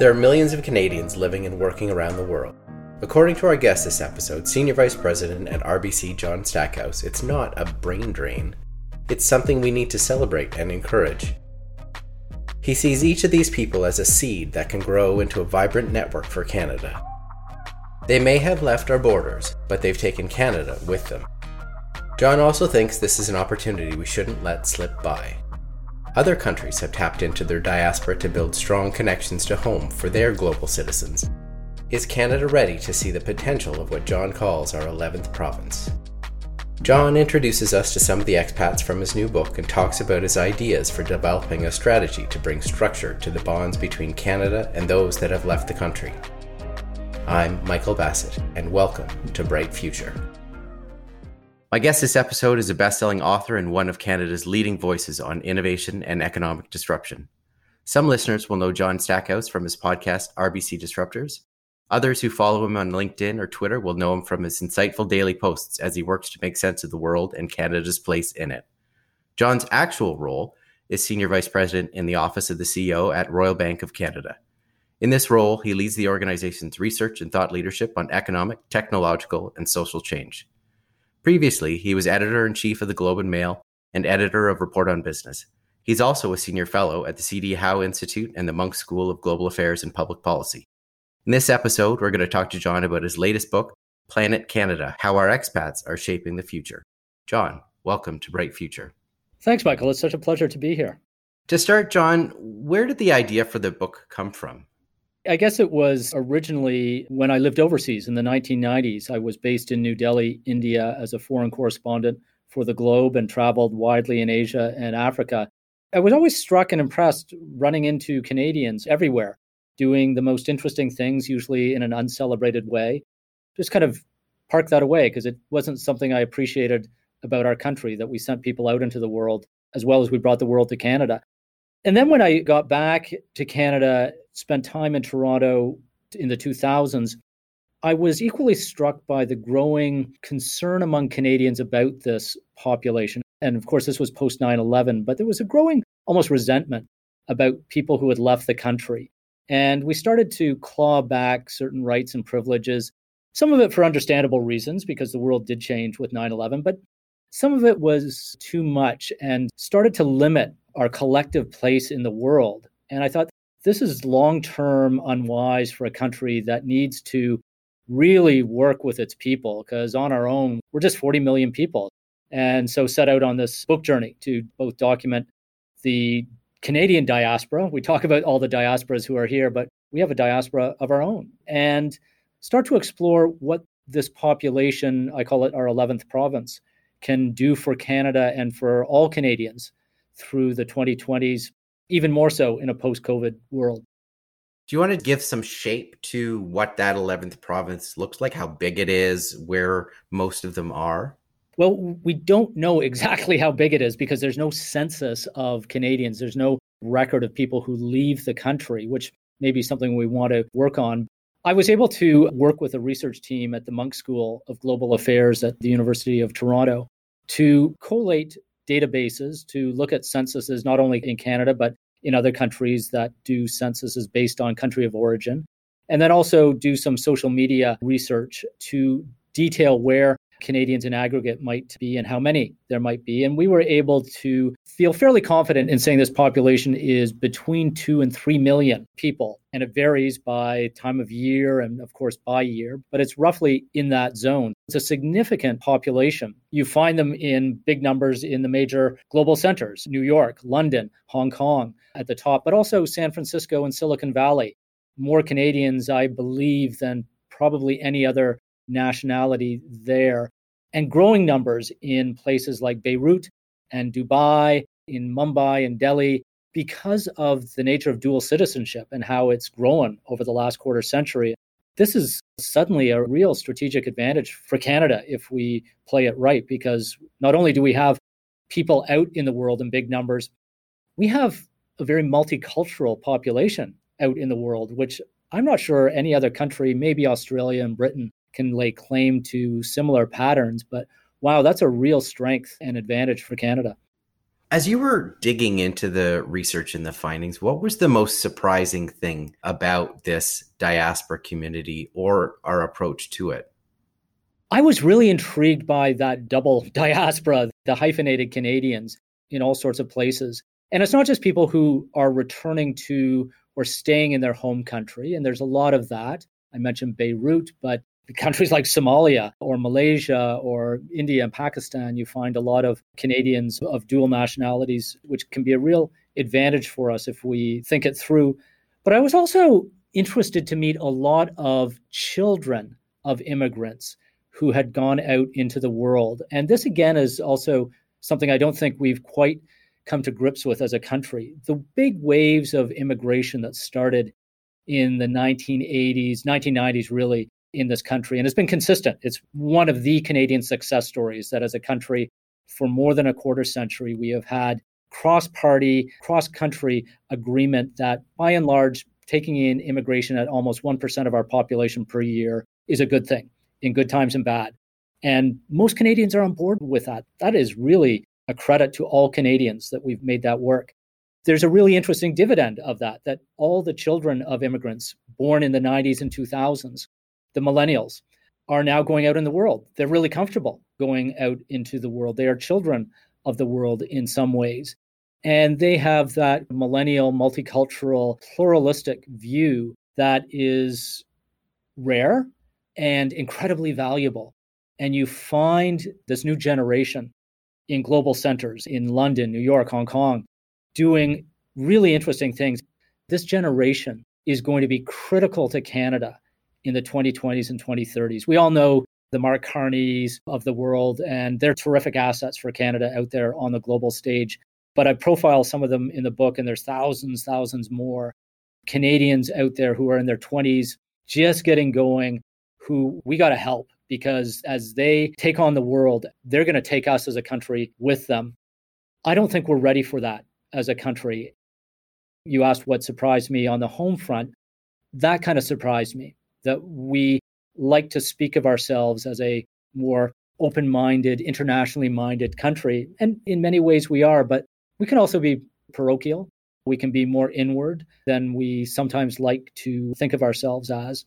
There are millions of Canadians living and working around the world. According to our guest this episode, Senior Vice President at RBC John Stackhouse, it's not a brain drain. It's something we need to celebrate and encourage. He sees each of these people as a seed that can grow into a vibrant network for Canada. They may have left our borders, but they've taken Canada with them. John also thinks this is an opportunity we shouldn't let slip by. Other countries have tapped into their diaspora to build strong connections to home for their global citizens. Is Canada ready to see the potential of what John calls our 11th province? John introduces us to some of the expats from his new book and talks about his ideas for developing a strategy to bring structure to the bonds between Canada and those that have left the country. I'm Michael Bassett, and welcome to Bright Future. My guest this episode is a best-selling author and one of Canada's leading voices on innovation and economic disruption. Some listeners will know John Stackhouse from his podcast RBC Disruptors. Others who follow him on LinkedIn or Twitter will know him from his insightful daily posts as he works to make sense of the world and Canada's place in it. John's actual role is Senior Vice President in the Office of the CEO at Royal Bank of Canada. In this role, he leads the organization's research and thought leadership on economic, technological, and social change. Previously, he was editor in chief of the Globe and Mail and editor of Report on Business. He's also a senior fellow at the C.D. Howe Institute and the Munk School of Global Affairs and Public Policy. In this episode, we're going to talk to John about his latest book, Planet Canada How Our Expats Are Shaping the Future. John, welcome to Bright Future. Thanks, Michael. It's such a pleasure to be here. To start, John, where did the idea for the book come from? I guess it was originally when I lived overseas in the 1990s. I was based in New Delhi, India, as a foreign correspondent for the Globe and traveled widely in Asia and Africa. I was always struck and impressed running into Canadians everywhere doing the most interesting things, usually in an uncelebrated way. Just kind of park that away because it wasn't something I appreciated about our country that we sent people out into the world as well as we brought the world to Canada. And then when I got back to Canada, spent time in Toronto in the 2000s, I was equally struck by the growing concern among Canadians about this population. And of course, this was post 9 11, but there was a growing almost resentment about people who had left the country. And we started to claw back certain rights and privileges, some of it for understandable reasons, because the world did change with 9 11, but some of it was too much and started to limit our collective place in the world. And I thought this is long term unwise for a country that needs to really work with its people because on our own, we're just 40 million people. And so set out on this book journey to both document the Canadian diaspora. We talk about all the diasporas who are here, but we have a diaspora of our own and start to explore what this population, I call it our 11th province, can do for Canada and for all Canadians through the 2020s, even more so in a post COVID world. Do you want to give some shape to what that 11th province looks like, how big it is, where most of them are? Well, we don't know exactly how big it is because there's no census of Canadians. There's no record of people who leave the country, which may be something we want to work on. I was able to work with a research team at the Munk School of Global Affairs at the University of Toronto to collate databases to look at censuses not only in Canada, but in other countries that do censuses based on country of origin. And then also do some social media research to detail where Canadians in aggregate might be and how many there might be. And we were able to feel fairly confident in saying this population is between two and three million people. And it varies by time of year and, of course, by year, but it's roughly in that zone. It's a significant population. You find them in big numbers in the major global centers New York, London, Hong Kong at the top, but also San Francisco and Silicon Valley. More Canadians, I believe, than probably any other nationality there, and growing numbers in places like Beirut and Dubai, in Mumbai and Delhi, because of the nature of dual citizenship and how it's grown over the last quarter century. This is suddenly a real strategic advantage for Canada if we play it right, because not only do we have people out in the world in big numbers, we have a very multicultural population out in the world, which I'm not sure any other country, maybe Australia and Britain, can lay claim to similar patterns. But wow, that's a real strength and advantage for Canada. As you were digging into the research and the findings, what was the most surprising thing about this diaspora community or our approach to it? I was really intrigued by that double diaspora, the hyphenated Canadians in all sorts of places. And it's not just people who are returning to or staying in their home country, and there's a lot of that. I mentioned Beirut, but countries like Somalia or Malaysia or India and Pakistan, you find a lot of Canadians of dual nationalities, which can be a real advantage for us if we think it through. But I was also interested to meet a lot of children of immigrants who had gone out into the world. And this, again, is also something I don't think we've quite come to grips with as a country. The big waves of immigration that started in the 1980s, 1990s, really, in this country. And it's been consistent. It's one of the Canadian success stories that as a country, for more than a quarter century, we have had cross party, cross country agreement that by and large, taking in immigration at almost 1% of our population per year is a good thing in good times and bad. And most Canadians are on board with that. That is really a credit to all Canadians that we've made that work. There's a really interesting dividend of that, that all the children of immigrants born in the 90s and 2000s the millennials are now going out in the world. They're really comfortable going out into the world. They are children of the world in some ways. And they have that millennial, multicultural, pluralistic view that is rare and incredibly valuable. And you find this new generation in global centers in London, New York, Hong Kong, doing really interesting things. This generation is going to be critical to Canada in the 2020s and 2030s. We all know the Mark Carneys of the world, and they're terrific assets for Canada out there on the global stage. But I profile some of them in the book, and there's thousands, thousands more Canadians out there who are in their 20s, just getting going, who we got to help because as they take on the world, they're going to take us as a country with them. I don't think we're ready for that as a country. You asked what surprised me on the home front. That kind of surprised me that we like to speak of ourselves as a more open minded, internationally minded country. And in many ways we are, but we can also be parochial. We can be more inward than we sometimes like to think of ourselves as.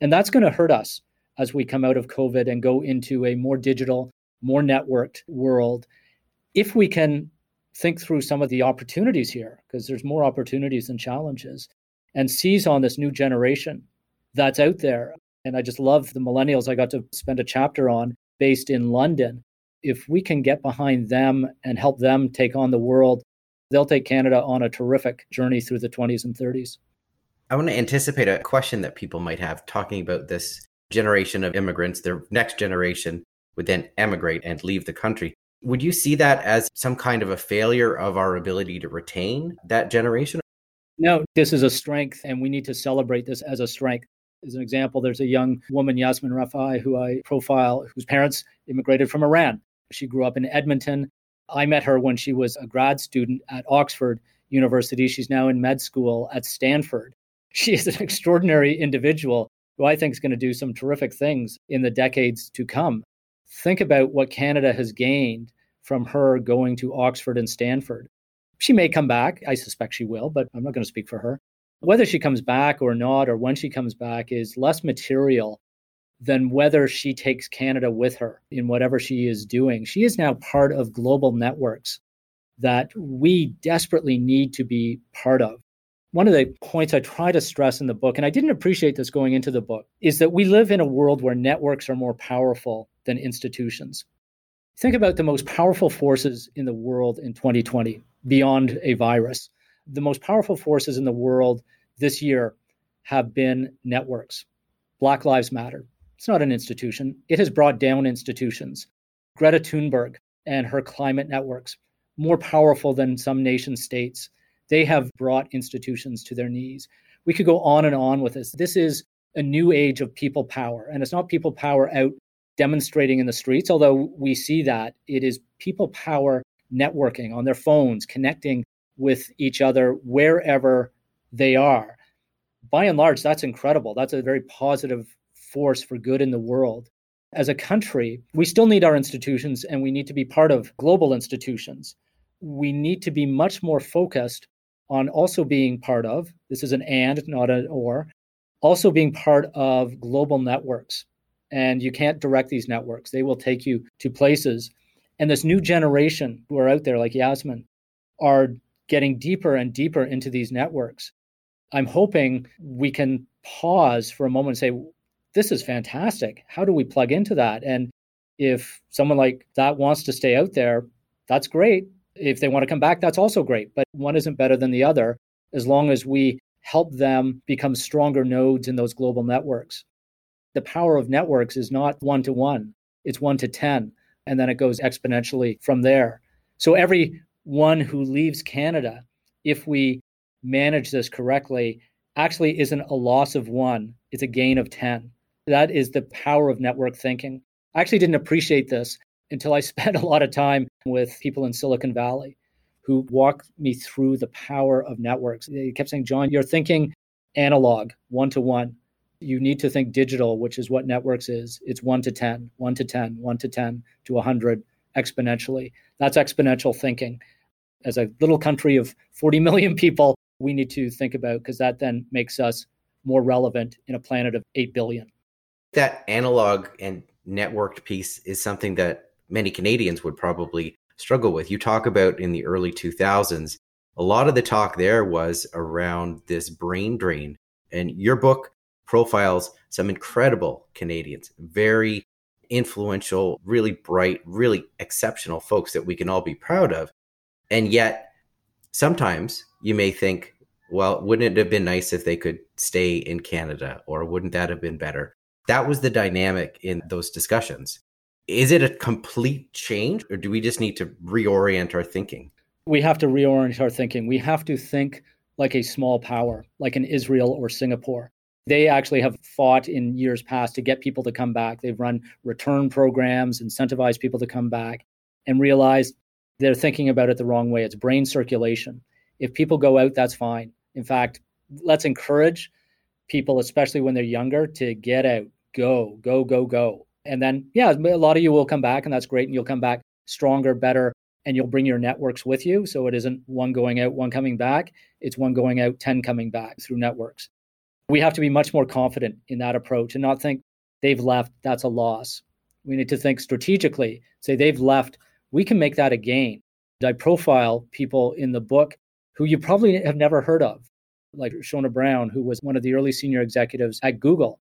And that's going to hurt us as we come out of COVID and go into a more digital, more networked world. If we can think through some of the opportunities here, because there's more opportunities than challenges, and seize on this new generation that's out there. And I just love the millennials I got to spend a chapter on based in London. If we can get behind them and help them take on the world, they'll take Canada on a terrific journey through the 20s and 30s. I want to anticipate a question that people might have talking about this generation of immigrants, their next generation would then emigrate and leave the country. Would you see that as some kind of a failure of our ability to retain that generation? No, this is a strength, and we need to celebrate this as a strength. As an example, there's a young woman, Yasmin Rafai, who I profile, whose parents immigrated from Iran. She grew up in Edmonton. I met her when she was a grad student at Oxford University. She's now in med school at Stanford. She is an extraordinary individual who I think is going to do some terrific things in the decades to come. Think about what Canada has gained from her going to Oxford and Stanford. She may come back. I suspect she will, but I'm not going to speak for her. Whether she comes back or not, or when she comes back, is less material than whether she takes Canada with her in whatever she is doing. She is now part of global networks that we desperately need to be part of. One of the points I try to stress in the book, and I didn't appreciate this going into the book, is that we live in a world where networks are more powerful than institutions. Think about the most powerful forces in the world in 2020 beyond a virus the most powerful forces in the world this year have been networks. Black Lives Matter. It's not an institution, it has brought down institutions. Greta Thunberg and her climate networks, more powerful than some nation states, they have brought institutions to their knees. We could go on and on with this. This is a new age of people power, and it's not people power out demonstrating in the streets, although we see that. It is people power networking on their phones, connecting with each other wherever they are. By and large, that's incredible. That's a very positive force for good in the world. As a country, we still need our institutions and we need to be part of global institutions. we need to be much more focused on also being part of this is an and, not an or, also being part of global networks. And you can't direct these networks, they will take you to places. And this new generation who are out there, like Yasmin, are getting deeper and deeper into these networks. I'm hoping we can pause for a moment and say, this is fantastic. How do we plug into that? And if someone like that wants to stay out there, that's great. If they want to come back, that's also great. But one isn't better than the other as long as we help them become stronger nodes in those global networks. The power of networks is not one to one, it's one to 10. And then it goes exponentially from there. So every one who leaves Canada, if we manage this correctly, actually isn't a loss of one, it's a gain of 10. That is the power of network thinking. I actually didn't appreciate this until I spent a lot of time with people in Silicon Valley who walked me through the power of networks. They kept saying, John, you're thinking analog, one to one. You need to think digital, which is what networks is. It's one to 10, one to 10, one to 10 to 100 exponentially. That's exponential thinking. As a little country of 40 million people, we need to think about because that then makes us more relevant in a planet of 8 billion. That analog and networked piece is something that many Canadians would probably struggle with. You talk about in the early 2000s, a lot of the talk there was around this brain drain. And your book profiles some incredible Canadians, very influential, really bright, really exceptional folks that we can all be proud of. And yet, sometimes you may think, well, wouldn't it have been nice if they could stay in Canada or wouldn't that have been better? That was the dynamic in those discussions. Is it a complete change or do we just need to reorient our thinking? We have to reorient our thinking. We have to think like a small power, like an Israel or Singapore. They actually have fought in years past to get people to come back. They've run return programs, incentivized people to come back, and realized they're thinking about it the wrong way. It's brain circulation. If people go out, that's fine. In fact, let's encourage people, especially when they're younger, to get out, go, go, go, go. And then, yeah, a lot of you will come back, and that's great. And you'll come back stronger, better, and you'll bring your networks with you. So it isn't one going out, one coming back. It's one going out, 10 coming back through networks. We have to be much more confident in that approach and not think they've left, that's a loss. We need to think strategically, say they've left, we can make that a gain. I profile people in the book who you probably have never heard of, like Shona Brown, who was one of the early senior executives at Google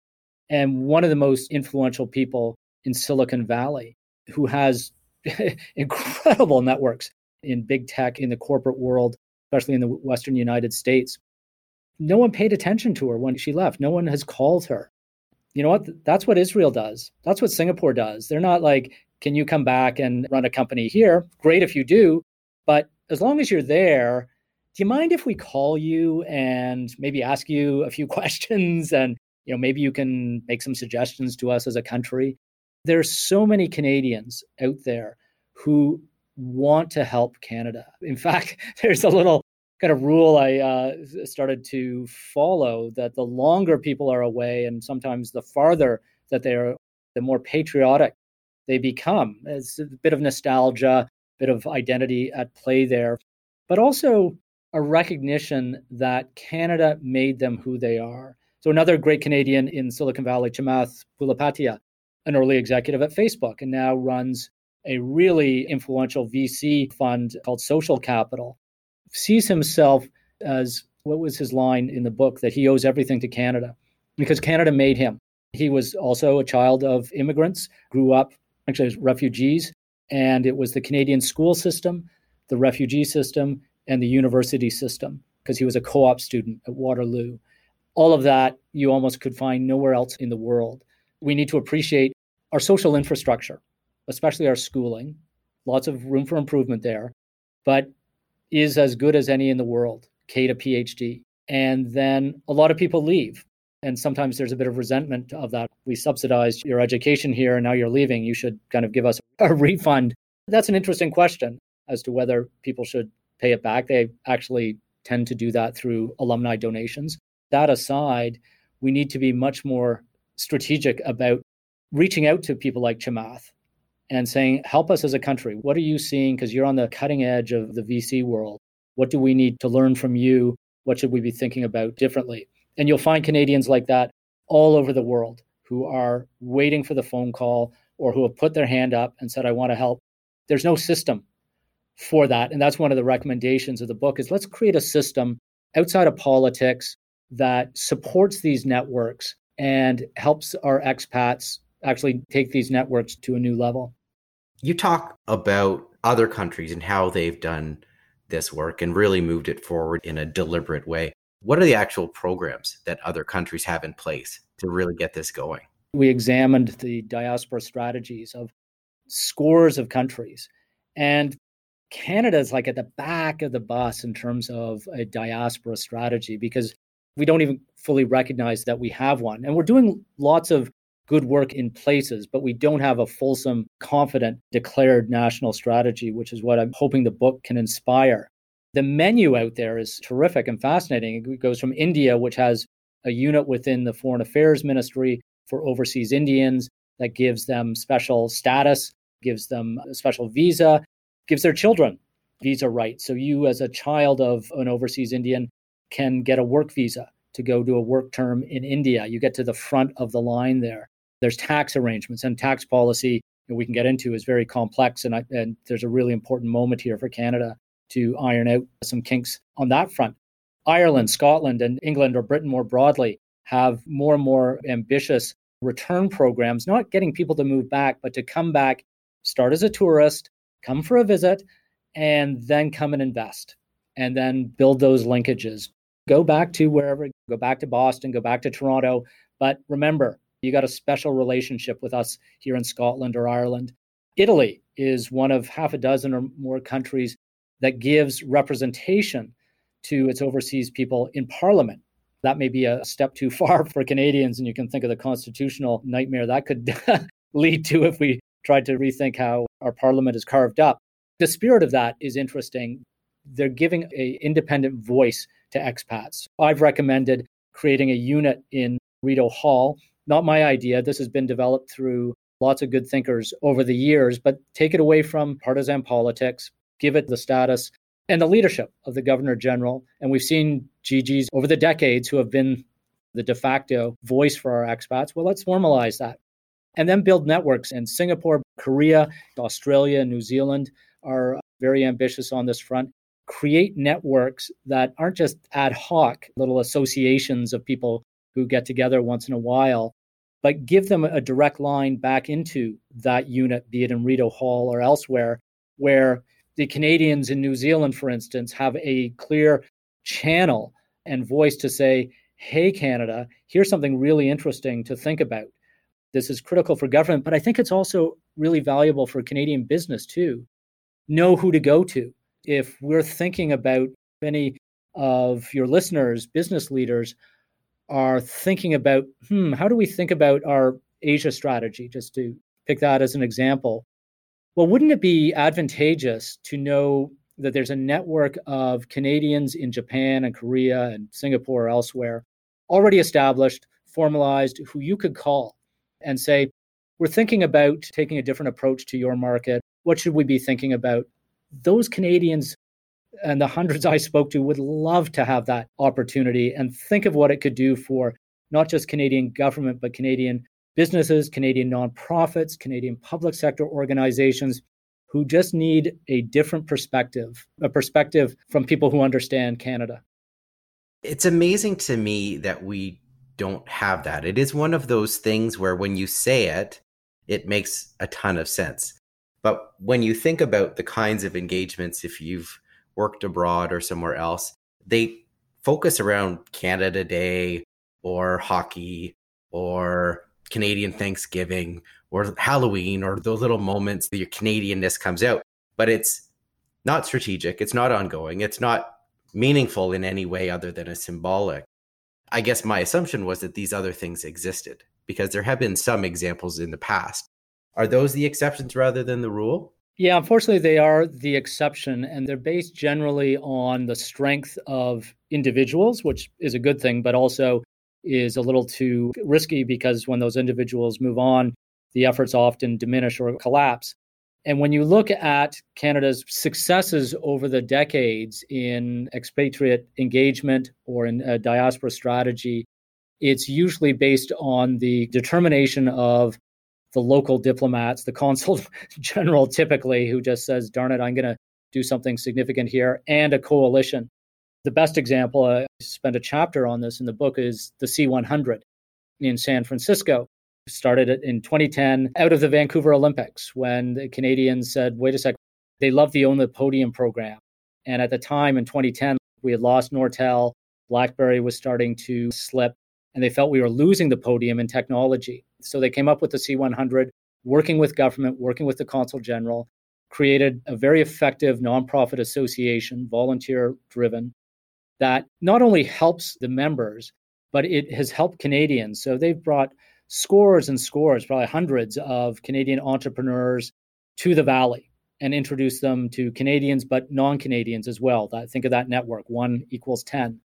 and one of the most influential people in Silicon Valley, who has incredible networks in big tech, in the corporate world, especially in the Western United States. No one paid attention to her when she left. No one has called her. You know what? That's what Israel does. That's what Singapore does. They're not like, can you come back and run a company here? Great if you do. But as long as you're there, do you mind if we call you and maybe ask you a few questions and you know maybe you can make some suggestions to us as a country there's so many canadians out there who want to help canada in fact there's a little kind of rule i uh, started to follow that the longer people are away and sometimes the farther that they are the more patriotic they become it's a bit of nostalgia bit of identity at play there but also a recognition that Canada made them who they are. So another great Canadian in Silicon Valley, Chamath Palihapitiya, an early executive at Facebook, and now runs a really influential VC fund called Social Capital, sees himself as what was his line in the book that he owes everything to Canada because Canada made him. He was also a child of immigrants, grew up actually as refugees, and it was the Canadian school system, the refugee system, and the university system because he was a co op student at Waterloo. All of that you almost could find nowhere else in the world. We need to appreciate our social infrastructure, especially our schooling. Lots of room for improvement there, but is as good as any in the world, K to PhD. And then a lot of people leave. And sometimes there's a bit of resentment of that. We subsidized your education here and now you're leaving. You should kind of give us a refund. That's an interesting question as to whether people should pay it back. They actually tend to do that through alumni donations. That aside, we need to be much more strategic about reaching out to people like Chamath and saying, help us as a country. What are you seeing? Because you're on the cutting edge of the VC world. What do we need to learn from you? What should we be thinking about differently? And you'll find Canadians like that all over the world who are waiting for the phone call or who have put their hand up and said, I want to help. There's no system for that. And that's one of the recommendations of the book is let's create a system outside of politics that supports these networks and helps our expats actually take these networks to a new level. You talk about other countries and how they've done this work and really moved it forward in a deliberate way. What are the actual programs that other countries have in place to really get this going? We examined the diaspora strategies of scores of countries. And Canada is like at the back of the bus in terms of a diaspora strategy because we don't even fully recognize that we have one. And we're doing lots of good work in places, but we don't have a fulsome, confident, declared national strategy, which is what I'm hoping the book can inspire the menu out there is terrific and fascinating. It goes from India, which has a unit within the Foreign Affairs Ministry for overseas Indians that gives them special status, gives them a special visa, gives their children visa rights. So you, as a child of an overseas Indian, can get a work visa to go do a work term in India. You get to the front of the line there. There's tax arrangements and tax policy that we can get into is very complex, and, I, and there's a really important moment here for Canada to iron out some kinks on that front. Ireland, Scotland, and England or Britain more broadly have more and more ambitious return programs, not getting people to move back, but to come back, start as a tourist, come for a visit, and then come and invest and then build those linkages. Go back to wherever, go back to Boston, go back to Toronto. But remember, you got a special relationship with us here in Scotland or Ireland. Italy is one of half a dozen or more countries that gives representation to its overseas people in parliament. That may be a step too far for Canadians, and you can think of the constitutional nightmare that could lead to if we tried to rethink how our parliament is carved up. The spirit of that is interesting. They're giving an independent voice to expats. I've recommended creating a unit in Rideau Hall. Not my idea. This has been developed through lots of good thinkers over the years, but take it away from partisan politics, give it the status and the leadership of the governor general. And we've seen GGs over the decades who have been the de facto voice for our expats. Well, let's formalize that. And then build networks in Singapore, Korea, Australia, New Zealand are very ambitious on this front. Create networks that aren't just ad hoc little associations of people who get together once in a while, but give them a direct line back into that unit, be it in Rideau Hall or elsewhere, where the Canadians in New Zealand, for instance, have a clear channel and voice to say, hey, Canada, here's something really interesting to think about. This is critical for government, but I think it's also really valuable for Canadian business too. Know who to go to. If we're thinking about any of your listeners, business leaders, are thinking about, hmm, how do we think about our Asia strategy? Just to pick that as an example. Well, wouldn't it be advantageous to know that there's a network of Canadians in Japan and Korea and Singapore or elsewhere already established, formalized, who you could call and say, We're thinking about taking a different approach to your market. What should we be thinking about? Those Canadians and the hundreds I spoke to would love to have that opportunity and think of what it could do for not just Canadian government, but Canadian businesses, Canadian nonprofits, Canadian public sector organizations who just need a different perspective, a perspective from people who understand Canada. It's amazing to me that we don't have that. It is one of those things where when you say it, it makes a ton of sense. But when you think about the kinds of engagements, if you've worked abroad or somewhere else, they focus around Canada Day or hockey or Canadian Thanksgiving or Halloween or those little moments that your Canadianness comes out. But it's not strategic, it's not ongoing, it's not meaningful in any way other than a symbolic. I guess my assumption was that these other things existed because there have been some examples in the past. Are those the exceptions rather than the rule? Yeah, unfortunately, they are the exception, and they're based generally on the strength of individuals, which is a good thing, but also is a little too risky because when those individuals move on, the efforts often diminish or collapse. And when you look at Canada's successes over the decades in expatriate engagement or in diaspora strategy, it's usually based on the determination of the local diplomats, the consul general typically, who just says, darn it, I'm going to do something significant here, and a coalition. The best example, I spent a chapter on this in the book, is the C100 in San Francisco. Started it in 2010 out of the Vancouver Olympics when the Canadians said, wait a sec, they love the Own the Podium program. And at the time in 2010, we had lost Nortel, Blackberry was starting to slip, and they felt we were losing the podium in technology. So they came up with the C100, working with government, working with the Consul General, created a very effective nonprofit association, volunteer driven, that not only helps the members, but it has helped Canadians. So they've brought scores and scores, probably hundreds of Canadian entrepreneurs to the Valley and introduced them to Canadians, but non Canadians as well. That, think of that network, one equals 10.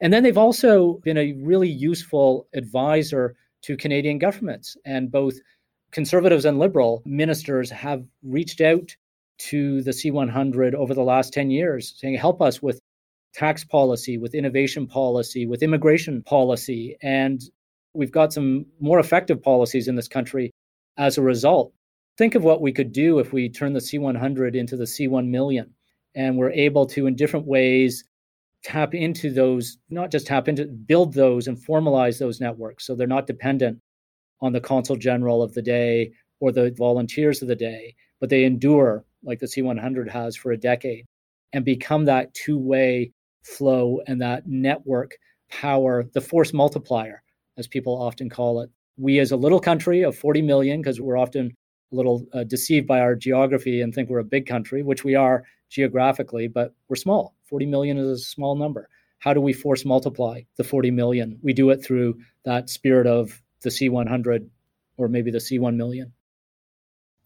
And then they've also been a really useful advisor to Canadian governments. And both conservatives and liberal ministers have reached out to the C100 over the last 10 years, saying, help us with tax policy, with innovation policy, with immigration policy. And we've got some more effective policies in this country as a result. Think of what we could do if we turn the C100 into the C1 million and we're able to, in different ways, tap into those, not just tap into, build those and formalize those networks so they're not dependent on the consul general of the day or the volunteers of the day, but they endure like the C100 has for a decade and become that two way flow and that network power, the force multiplier, as people often call it. We, as a little country of 40 million, because we're often a little uh, deceived by our geography and think we're a big country, which we are geographically, but we're small. 40 million is a small number. How do we force multiply the 40 million? We do it through that spirit of the C100 or maybe the C1 million.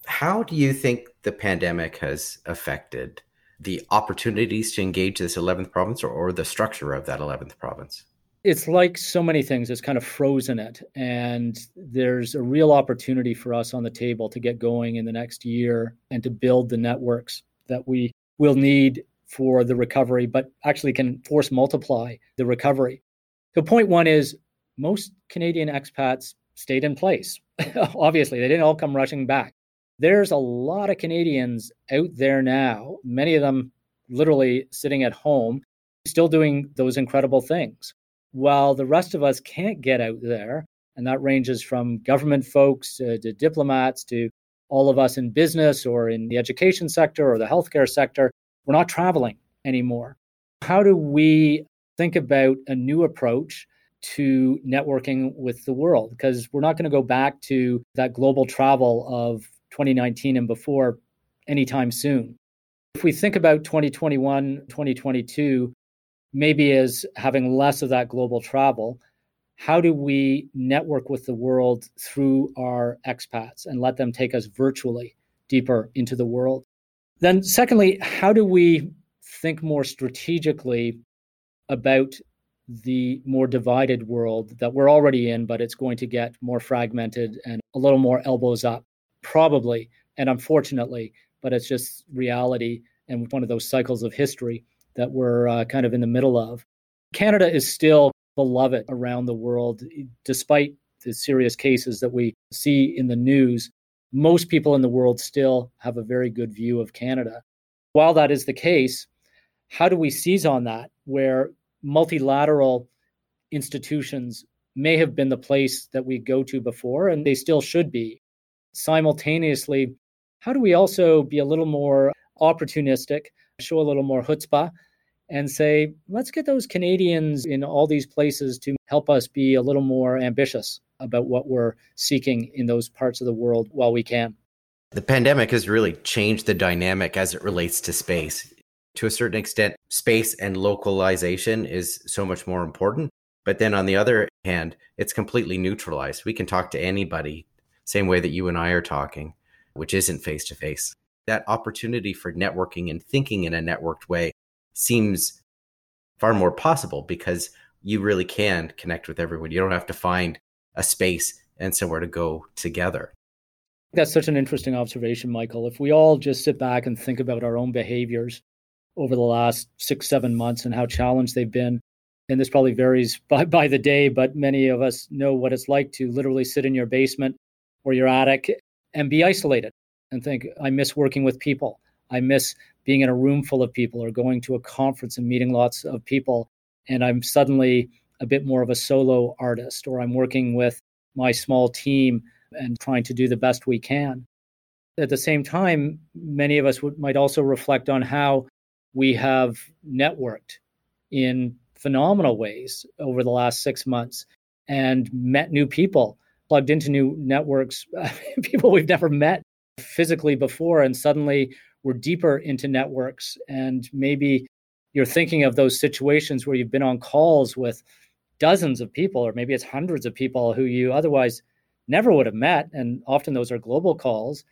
How do you think the pandemic has affected the opportunities to engage this 11th province or, or the structure of that 11th province? It's like so many things, it's kind of frozen it. And there's a real opportunity for us on the table to get going in the next year and to build the networks that we will need for the recovery, but actually can force multiply the recovery. So, point one is most Canadian expats stayed in place. Obviously, they didn't all come rushing back there's a lot of Canadians out there now, many of them literally sitting at home, still doing those incredible things. While the rest of us can't get out there, and that ranges from government folks to, to diplomats to all of us in business or in the education sector or the healthcare sector, we're not traveling anymore. How do we think about a new approach to networking with the world? Because we're not going to go back to that global travel of 2019 and before anytime soon. If we think about 2021, 2022, maybe as having less of that global travel, how do we network with the world through our expats and let them take us virtually deeper into the world? Then, secondly, how do we think more strategically about the more divided world that we're already in, but it's going to get more fragmented and a little more elbows up probably and unfortunately, but it's just reality and one of those cycles of history that we're uh, kind of in the middle of. Canada is still beloved around the world, despite the serious cases that we see in the news. Most people in the world still have a very good view of Canada. While that is the case, how do we seize on that where multilateral institutions may have been the place that we go to before, and they still should be simultaneously, how do we also be a little more opportunistic, show a little more chutzpah, and say, let's get those Canadians in all these places to help us be a little more ambitious about what we're seeking in those parts of the world while we can. The pandemic has really changed the dynamic as it relates to space. To a certain extent, space and localization is so much more important. But then on the other hand, it's completely neutralized. We can talk to anybody same way that you and I are talking, which isn't face to face. That opportunity for networking and thinking in a networked way seems far more possible because you really can connect with everyone. You don't have to find a space and somewhere to go together. That's such an interesting observation, Michael. If we all just sit back and think about our own behaviors over the last six, seven months and how challenged they've been, and this probably varies by, by the day, but many of us know what it's like to literally sit in your basement or your attic and be isolated and think, I miss working with people. I miss being in a room full of people or going to a conference and meeting lots of people. And I'm suddenly a bit more of a solo artist, or I'm working with my small team and trying to do the best we can. At the same time, many of us might also reflect on how we have networked in phenomenal ways over the last six months and met new people, plugged into new networks, people we've never met physically before. And suddenly we're deeper into networks. And maybe you're thinking of those situations where you've been on calls with dozens of people, or maybe it's hundreds of people who you otherwise never would have met. And often those are global calls.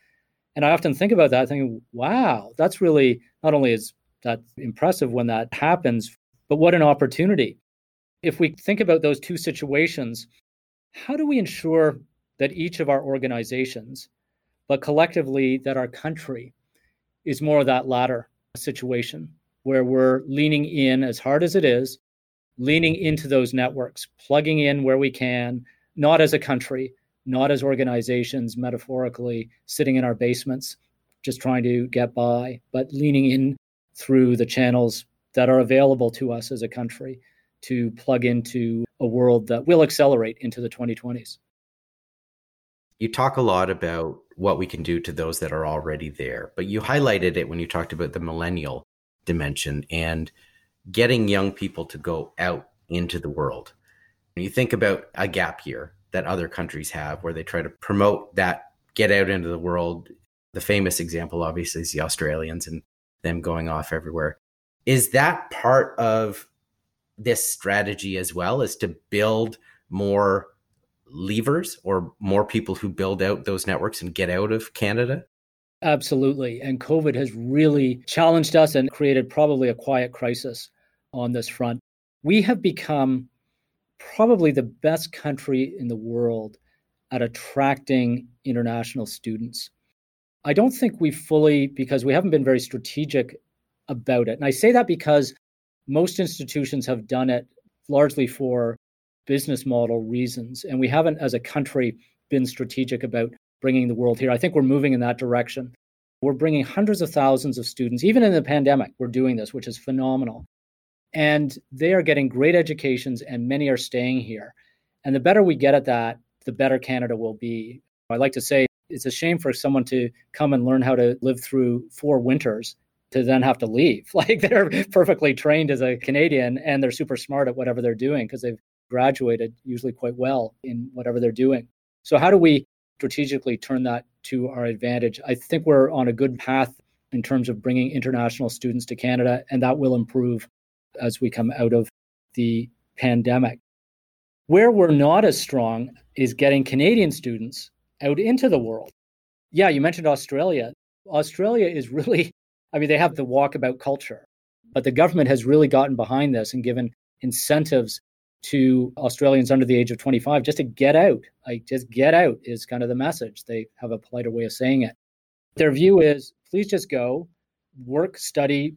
And I often think about that, thinking, wow, that's really not only is that impressive when that happens, but what an opportunity. If we think about those two situations, how do we ensure that each of our organizations, but collectively that our country, is more of that latter situation where we're leaning in as hard as it is, leaning into those networks, plugging in where we can, not as a country, not as organizations, metaphorically sitting in our basements, just trying to get by, but leaning in through the channels that are available to us as a country to plug into a world that will accelerate into the 2020s. You talk a lot about what we can do to those that are already there, but you highlighted it when you talked about the millennial dimension and getting young people to go out into the world. When you think about a gap year that other countries have where they try to promote that get out into the world. The famous example, obviously, is the Australians and them going off everywhere. Is that part of this strategy as well? Is to build more levers or more people who build out those networks and get out of Canada? Absolutely. And COVID has really challenged us and created probably a quiet crisis on this front. We have become probably the best country in the world at attracting international students. I don't think we fully, because we haven't been very strategic about it. And I say that because most institutions have done it largely for business model reasons. And we haven't, as a country, been strategic about bringing the world here. I think we're moving in that direction. We're bringing hundreds of thousands of students, even in the pandemic, we're doing this, which is phenomenal. And they are getting great educations, and many are staying here. And the better we get at that, the better Canada will be. I like to say it's a shame for someone to come and learn how to live through four winters to then have to leave. Like they're perfectly trained as a Canadian and they're super smart at whatever they're doing because they've graduated usually quite well in whatever they're doing. So, how do we strategically turn that to our advantage? I think we're on a good path in terms of bringing international students to Canada, and that will improve as we come out of the pandemic. Where we're not as strong is getting Canadian students out into the world. Yeah, you mentioned Australia. Australia is really, I mean, they have the walkabout culture, but the government has really gotten behind this and given incentives to Australians under the age of 25 just to get out. Like, just get out is kind of the message. They have a politer way of saying it. Their view is please just go, work, study,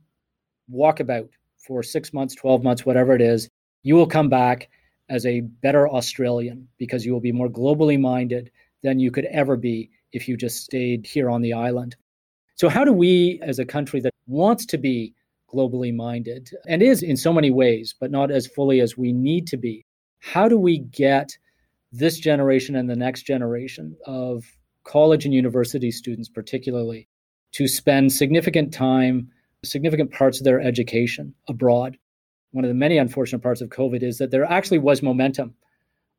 walkabout for six months, 12 months, whatever it is, you will come back as a better Australian because you will be more globally minded than you could ever be if you just stayed here on the island. So, how do we, as a country that wants to be globally minded and is in so many ways, but not as fully as we need to be, how do we get this generation and the next generation of college and university students, particularly, to spend significant time significant parts of their education abroad. One of the many unfortunate parts of COVID is that there actually was momentum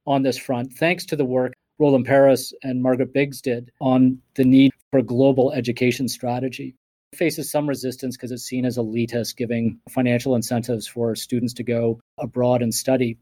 on this front, thanks to the work Roland Paris and Margaret Biggs did on the need for global education strategy. It faces some resistance because it's seen as elitist, giving financial incentives for students to go abroad and study.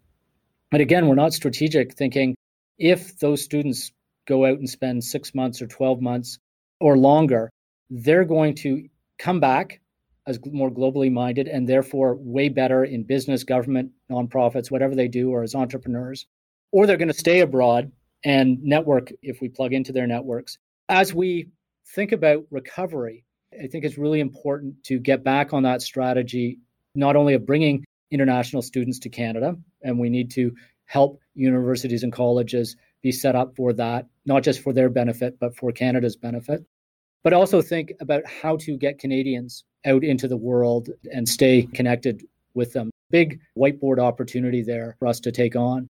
But again, we're not strategic, thinking if those students go out and spend six months or 12 months or longer, they're going to come back as more globally minded and therefore way better in business, government, nonprofits, whatever they do, or as entrepreneurs. Or they're going to stay abroad and network if we plug into their networks As we think about recovery, I think it's really important to get back on that strategy, not only of bringing international students to Canada, and we need to help universities and colleges be set up for that, not just for their benefit, but for Canada's benefit. But also think about how to get Canadians out into the world and stay connected with them. Big whiteboard opportunity there for us to take on.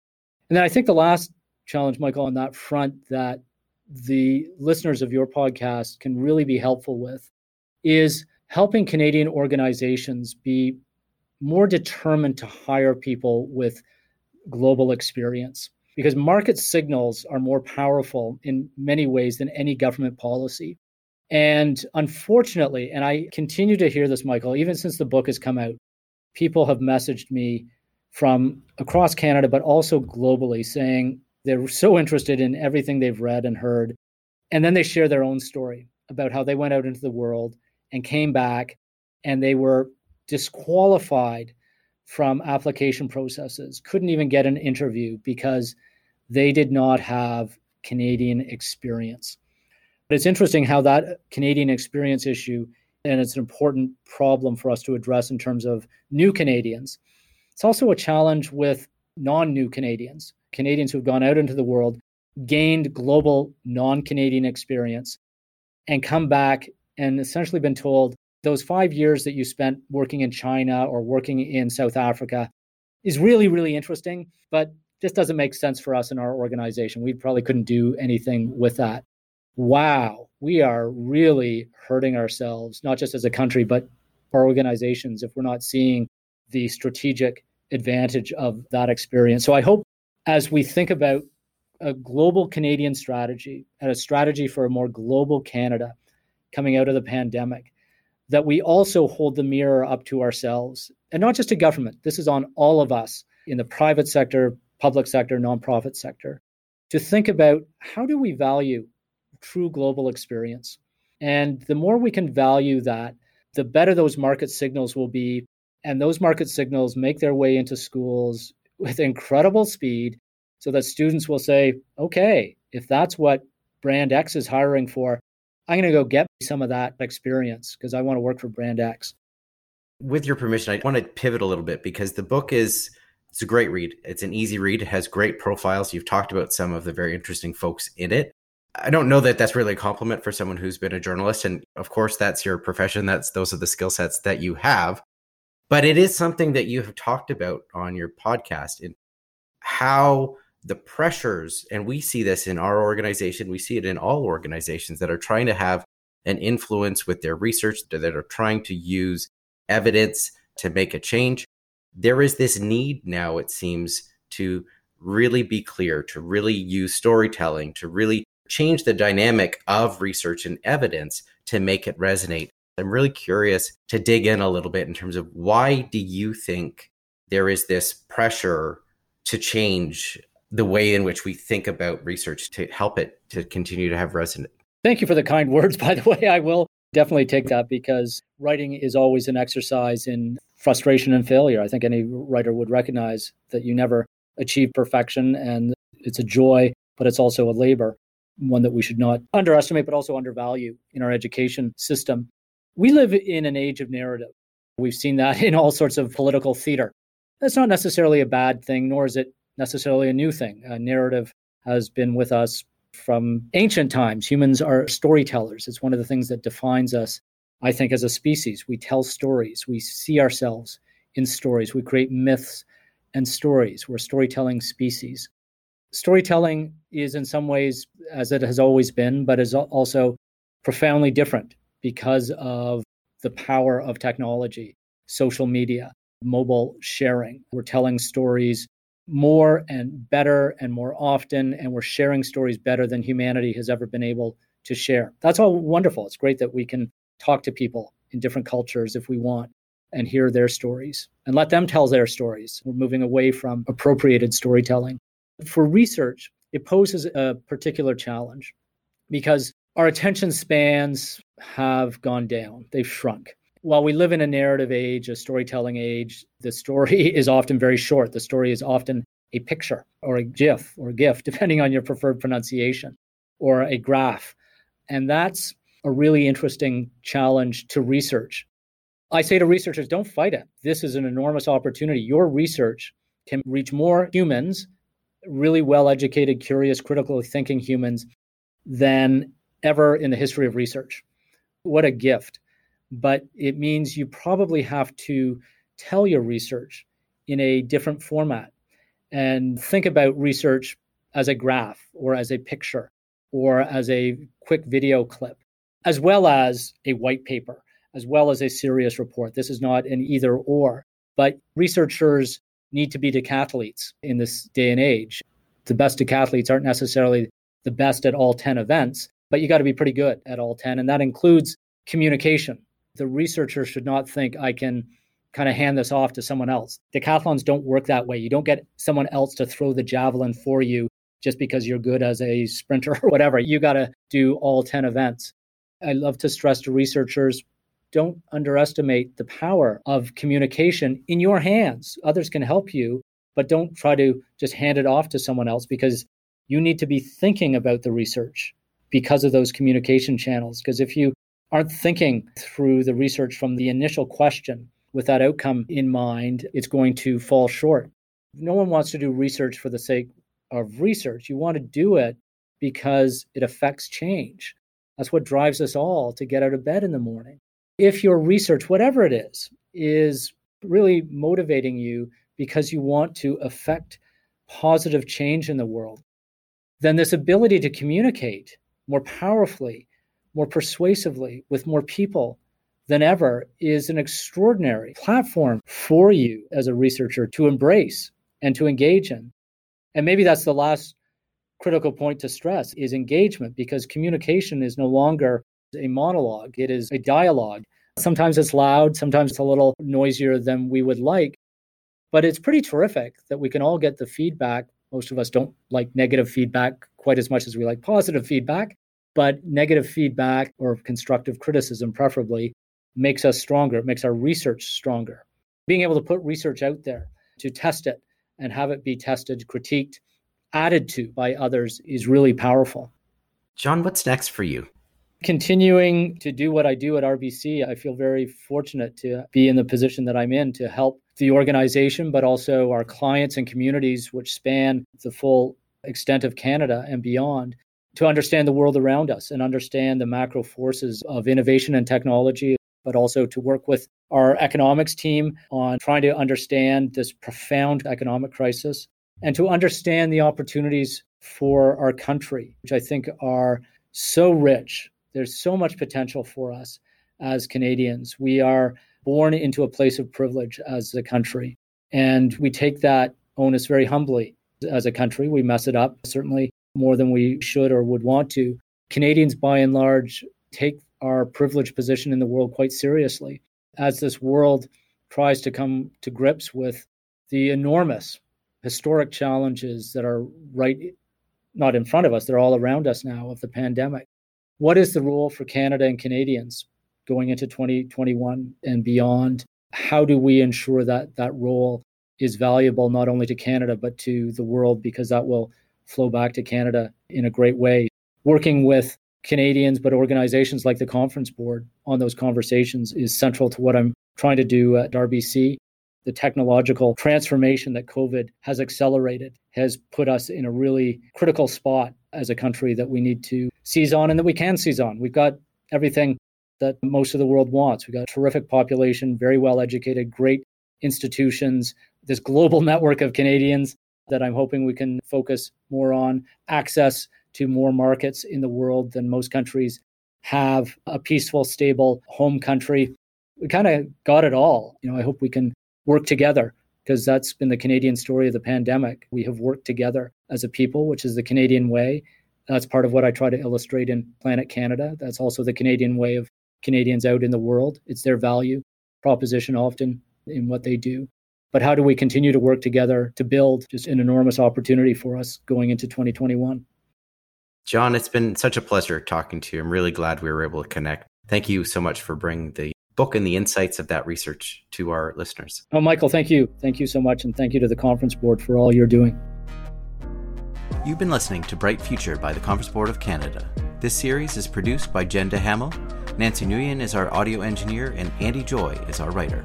And then I think the last challenge, Michael, on that front that the listeners of your podcast can really be helpful with is helping Canadian organizations be more determined to hire people with global experience because market signals are more powerful in many ways than any government policy. And unfortunately, and I continue to hear this, Michael, even since the book has come out, people have messaged me from across Canada, but also globally, saying they're so interested in everything they've read and heard. And then they share their own story about how they went out into the world and came back and they were disqualified from application processes, couldn't even get an interview because they did not have Canadian experience. But it's interesting how that Canadian experience issue, and it's an important problem for us to address in terms of new Canadians. It's also a challenge with non new Canadians, Canadians who've gone out into the world, gained global non Canadian experience, and come back and essentially been told those five years that you spent working in China or working in South Africa is really, really interesting, but just doesn't make sense for us in our organization. We probably couldn't do anything with that. Wow, we are really hurting ourselves, not just as a country, but our organizations, if we're not seeing the strategic advantage of that experience. So I hope as we think about a global Canadian strategy and a strategy for a more global Canada coming out of the pandemic, that we also hold the mirror up to ourselves and not just to government. This is on all of us in the private sector, public sector, nonprofit sector to think about how do we value true global experience. And the more we can value that, the better those market signals will be. And those market signals make their way into schools with incredible speed so that students will say, okay, if that's what brand X is hiring for, I'm going to go get some of that experience because I want to work for Brand X. With your permission, I want to pivot a little bit because the book is it's a great read. It's an easy read. It has great profiles. You've talked about some of the very interesting folks in it. I don't know that that's really a compliment for someone who's been a journalist and of course that's your profession. That's those are the skill sets that you have. But it is something that you have talked about on your podcast and how the pressures, and we see this in our organization, we see it in all organizations that are trying to have an influence with their research, that are trying to use evidence to make a change. There is this need now, it seems, to really be clear, to really use storytelling, to really change the dynamic of research and evidence to make it resonate. I'm really curious to dig in a little bit in terms of why do you think there is this pressure to change the way in which we think about research to help it to continue to have resonance. Thank you for the kind words, by the way. I will definitely take that because writing is always an exercise in frustration and failure. I think any writer would recognize that you never achieve perfection and it's a joy, but it's also a labor, one that we should not underestimate, but also undervalue in our education system. We live in an age of narrative. We've seen that in all sorts of political theater. That's not necessarily a bad thing, nor is it necessarily a new thing. A narrative has been with us from ancient times. Humans are storytellers. It's one of the things that defines us, I think, as a species. We tell stories, we see ourselves in stories, we create myths and stories. We're storytelling species. Storytelling is, in some ways, as it has always been, but is also profoundly different because of the power of technology, social media, mobile sharing. We're telling stories more and better and more often, and we're sharing stories better than humanity has ever been able to share. That's all wonderful. It's great that we can talk to people in different cultures if we want and hear their stories and let them tell their stories. We're moving away from appropriated storytelling. For research, it poses a particular challenge because our attention spans have gone down, they've shrunk while we live in a narrative age, a storytelling age, the story is often very short. The story is often a picture or a GIF or GIF, depending on your preferred pronunciation, or a graph. And that's a really interesting challenge to research. I say to researchers, don't fight it. This is an enormous opportunity. Your research can reach more humans, really well educated, curious, critically thinking humans, than ever in the history of research. What a gift. But it means you probably have to tell your research in a different format and think about research as a graph or as a picture or as a quick video clip, as well as a white paper, as well as a serious report. This is not an either or, but researchers need to be decathletes in this day and age. The best decathletes aren't necessarily the best at all 10 events, but you got to be pretty good at all 10. And that includes communication. The researcher should not think I can kind of hand this off to someone else. Decathlons don't work that way. You don't get someone else to throw the javelin for you just because you're good as a sprinter or whatever. You got to do all 10 events. I love to stress to researchers don't underestimate the power of communication in your hands. Others can help you, but don't try to just hand it off to someone else because you need to be thinking about the research because of those communication channels. Because if you aren't thinking through the research from the initial question with that outcome in mind, it's going to fall short. No one wants to do research for the sake of research. You want to do it because it affects change. That's what drives us all to get out of bed in the morning. If your research, whatever it is, is really motivating you because you want to affect positive change in the world, then this ability to communicate more powerfully, more persuasively with more people than ever is an extraordinary platform for you as a researcher to embrace and to engage in. And maybe that's the last critical point to stress is engagement because communication is no longer a monologue, it is a dialogue. Sometimes it's loud, sometimes it's a little noisier than we would like, but it's pretty terrific that we can all get the feedback. Most of us don't like negative feedback quite as much as we like positive feedback, but negative feedback or constructive criticism, preferably, makes us stronger. It makes our research stronger. Being able to put research out there to test it and have it be tested, critiqued, added to by others is really powerful. John, what's next for you? Continuing to do what I do at RBC, I feel very fortunate to be in the position that I'm in to help the organization, but also our clients and communities, which span the full extent of Canada and beyond, to understand the world around us and understand the macro forces of innovation and technology, but also to work with our economics team on trying to understand this profound economic crisis and to understand the opportunities for our country, which I think are so rich. There's so much potential for us as Canadians. We are born into a place of privilege as a country, and we take that onus very humbly as a country. We mess it up, certainly more than we should or would want to. Canadians, by and large, take our privileged position in the world quite seriously as this world tries to come to grips with the enormous historic challenges that are right not in front of us they're all around us now of the pandemic what is the role for canada and canadians going into 2021 and beyond how do we ensure that that role is valuable not only to canada but to the world because that will flow back to canada in a great way working with Canadians, but organizations like the Conference Board on those conversations is central to what I'm trying to do at RBC. The technological transformation that COVID has accelerated has put us in a really critical spot as a country that we need to seize on and that we can seize on. We've got everything that most of the world wants. We've got a terrific population, very well educated, great institutions, this global network of Canadians that I'm hoping we can focus more on, access to more markets in the world than most countries have a peaceful, stable home country. We kind of got it all. You know, I hope we can work together because that's been the Canadian story of the pandemic. We have worked together as a people, which is the Canadian way. That's part of what I try to illustrate in Planet Canada. That's also the Canadian way of Canadians out in the world. It's their value proposition often in what they do. But how do we continue to work together to build just an enormous opportunity for us going into 2021? John, it's been such a pleasure talking to you. I'm really glad we were able to connect. Thank you so much for bringing the book and the insights of that research to our listeners. Oh, Michael, thank you. Thank you so much. And thank you to the Conference Board for all you're doing. You've been listening to Bright Future by the Conference Board of Canada. This series is produced by Jen DeHamel. Nancy Nguyen is our audio engineer, and Andy Joy is our writer.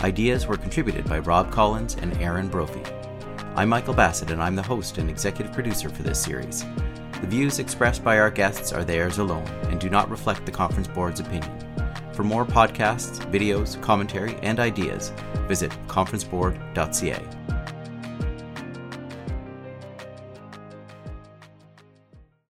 Ideas were contributed by Rob Collins and Aaron Brophy. I'm Michael Bassett, and I'm the host and executive producer for this series. The views expressed by our guests are theirs alone and do not reflect the Conference Board's opinion. For more podcasts, videos, commentary, and ideas, visit conferenceboard.ca.